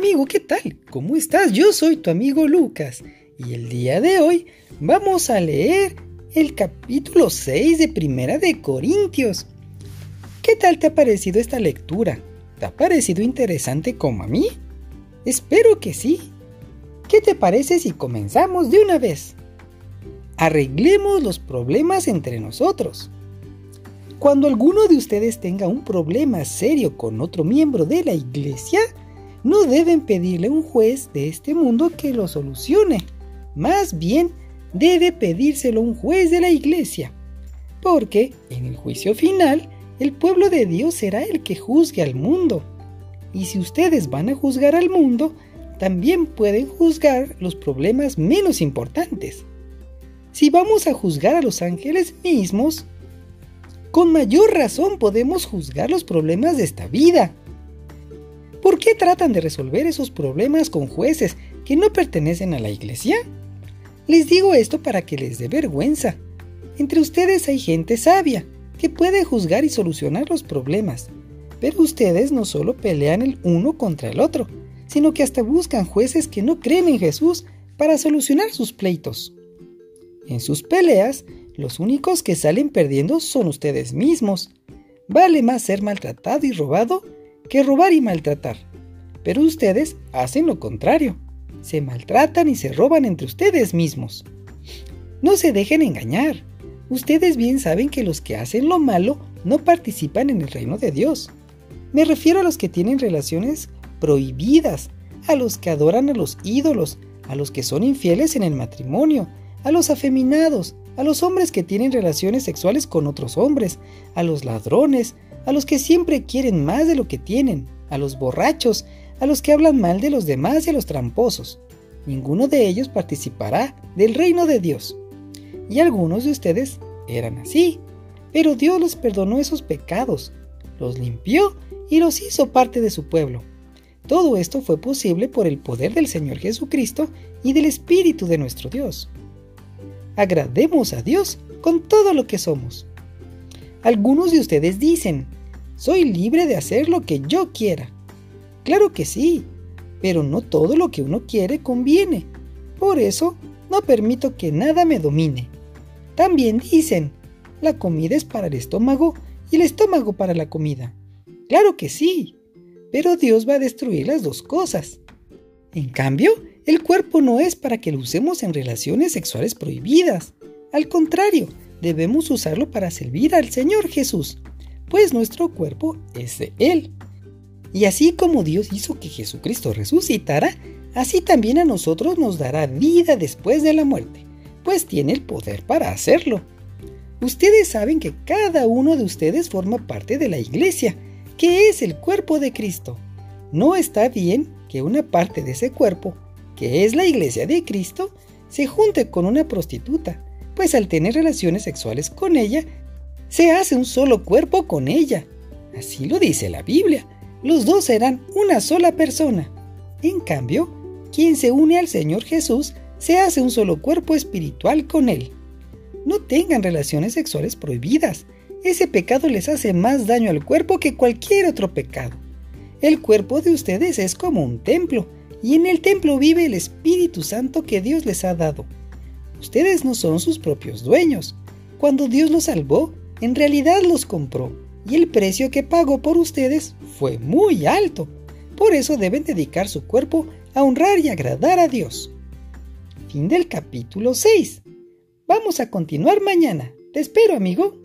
amigo, ¿qué tal? ¿Cómo estás? Yo soy tu amigo Lucas y el día de hoy vamos a leer el capítulo 6 de Primera de Corintios. ¿Qué tal te ha parecido esta lectura? ¿Te ha parecido interesante como a mí? Espero que sí. ¿Qué te parece si comenzamos de una vez? Arreglemos los problemas entre nosotros. Cuando alguno de ustedes tenga un problema serio con otro miembro de la iglesia, no deben pedirle a un juez de este mundo que lo solucione. Más bien, debe pedírselo a un juez de la iglesia. Porque en el juicio final, el pueblo de Dios será el que juzgue al mundo. Y si ustedes van a juzgar al mundo, también pueden juzgar los problemas menos importantes. Si vamos a juzgar a los ángeles mismos, con mayor razón podemos juzgar los problemas de esta vida. ¿Por qué tratan de resolver esos problemas con jueces que no pertenecen a la iglesia? Les digo esto para que les dé vergüenza. Entre ustedes hay gente sabia que puede juzgar y solucionar los problemas, pero ustedes no solo pelean el uno contra el otro, sino que hasta buscan jueces que no creen en Jesús para solucionar sus pleitos. En sus peleas, los únicos que salen perdiendo son ustedes mismos. Vale más ser maltratado y robado que robar y maltratar. Pero ustedes hacen lo contrario. Se maltratan y se roban entre ustedes mismos. No se dejen engañar. Ustedes bien saben que los que hacen lo malo no participan en el reino de Dios. Me refiero a los que tienen relaciones prohibidas, a los que adoran a los ídolos, a los que son infieles en el matrimonio, a los afeminados, a los hombres que tienen relaciones sexuales con otros hombres, a los ladrones, a los que siempre quieren más de lo que tienen, a los borrachos, a los que hablan mal de los demás y a los tramposos. Ninguno de ellos participará del reino de Dios. Y algunos de ustedes eran así, pero Dios los perdonó esos pecados, los limpió y los hizo parte de su pueblo. Todo esto fue posible por el poder del Señor Jesucristo y del Espíritu de nuestro Dios. Agrademos a Dios con todo lo que somos. Algunos de ustedes dicen, soy libre de hacer lo que yo quiera. Claro que sí, pero no todo lo que uno quiere conviene. Por eso, no permito que nada me domine. También dicen, la comida es para el estómago y el estómago para la comida. Claro que sí, pero Dios va a destruir las dos cosas. En cambio, el cuerpo no es para que lo usemos en relaciones sexuales prohibidas. Al contrario, debemos usarlo para servir al Señor Jesús, pues nuestro cuerpo es de Él. Y así como Dios hizo que Jesucristo resucitara, así también a nosotros nos dará vida después de la muerte, pues tiene el poder para hacerlo. Ustedes saben que cada uno de ustedes forma parte de la iglesia, que es el cuerpo de Cristo. No está bien que una parte de ese cuerpo, que es la iglesia de Cristo, se junte con una prostituta, pues al tener relaciones sexuales con ella, se hace un solo cuerpo con ella. Así lo dice la Biblia. Los dos serán una sola persona. En cambio, quien se une al Señor Jesús se hace un solo cuerpo espiritual con Él. No tengan relaciones sexuales prohibidas. Ese pecado les hace más daño al cuerpo que cualquier otro pecado. El cuerpo de ustedes es como un templo, y en el templo vive el Espíritu Santo que Dios les ha dado. Ustedes no son sus propios dueños. Cuando Dios los salvó, en realidad los compró y el precio que pagó por ustedes fue muy alto. Por eso deben dedicar su cuerpo a honrar y agradar a Dios. Fin del capítulo 6. Vamos a continuar mañana. Te espero, amigo.